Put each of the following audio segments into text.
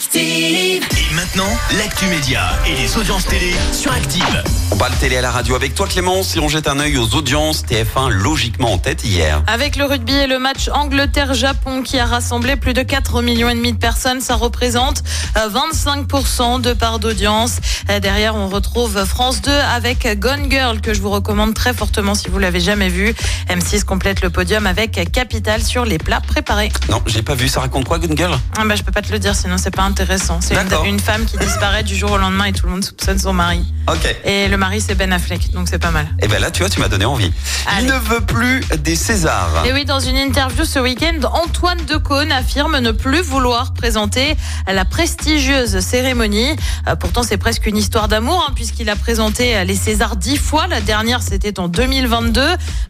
Active. Et maintenant, l'actu média et les audiences télé sur Active. On parle télé à la radio avec toi Clément. Si on jette un œil aux audiences, TF1 logiquement en tête hier. Avec le rugby et le match Angleterre-Japon qui a rassemblé plus de 4 millions et demi de personnes, ça représente euh, 25% de part d'audience. Euh, Derrière, on retrouve France 2 avec Gone Girl que je vous recommande très fortement si vous l'avez jamais vu. M6 complète le podium avec Capital sur les plats préparés. Non, j'ai pas vu. Ça raconte quoi, Gun Girl? Ah bah, je peux pas te le dire sinon c'est pas intéressant. C'est une, une femme qui disparaît du jour au lendemain et tout le monde soupçonne son mari. Ok. Et le mari c'est Ben Affleck donc c'est pas mal. Et ben là, tu vois, tu m'as donné envie. Allez. Il ne veut plus des Césars. Et oui, dans une interview ce week-end, Antoine Decaune affirme ne plus vouloir présenter la prestigieuse cérémonie. Euh, Pourtant, c'est presque une histoire d'amour, hein, puisqu'il a présenté les Césars dix fois. La dernière, c'était en 2022.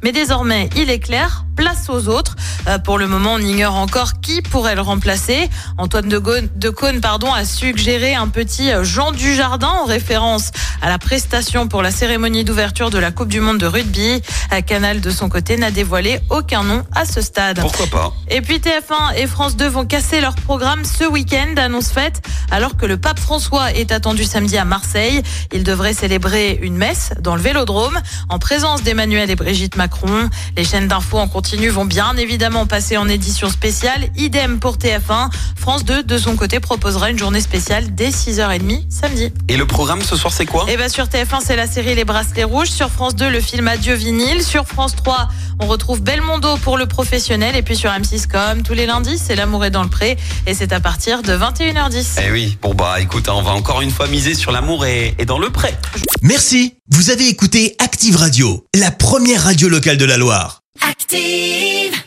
Mais désormais, il est clair, place aux autres. Euh, Pour le moment, on ignore encore qui pourrait le remplacer. Antoine Decaune, Decaune pardon, a suggéré un petit Jean Dujardin en référence à la prestation pour la cérémonie d'ouverture de la Coupe du Monde de rugby. Euh, Canal, de son côté, n'a dévoilé aucun nom à ce stade. Pourquoi pas? Et puis TF1 et France 2 vont casser leur programme ce week-end, annonce faite, alors que le pape François est attendu samedi à Marseille. Il devrait célébrer une messe dans le Vélodrome en présence d'Emmanuel et Brigitte Macron. Les chaînes d'infos en continu vont bien évidemment passer en édition spéciale. Idem pour TF1. France 2, de son côté, proposera une journée spéciale dès 6h30 samedi. Et le programme ce soir, c'est quoi? Et bien sur TF1, c'est la série Les Bracelets Rouges. Sur France 2, le film Adieu vinyle. Sur France 3, on retrouve Belmondo pour le professionnel. Et puis sur M6, comme tous les lundis, c'est L'amour est dans le pré. Et c'est à partir de 21h10. Eh oui. Bon bah, écoute, hein, on va encore une fois miser sur l'amour et, et dans le prêt. Merci, vous avez écouté Active Radio, la première radio locale de la Loire. Active.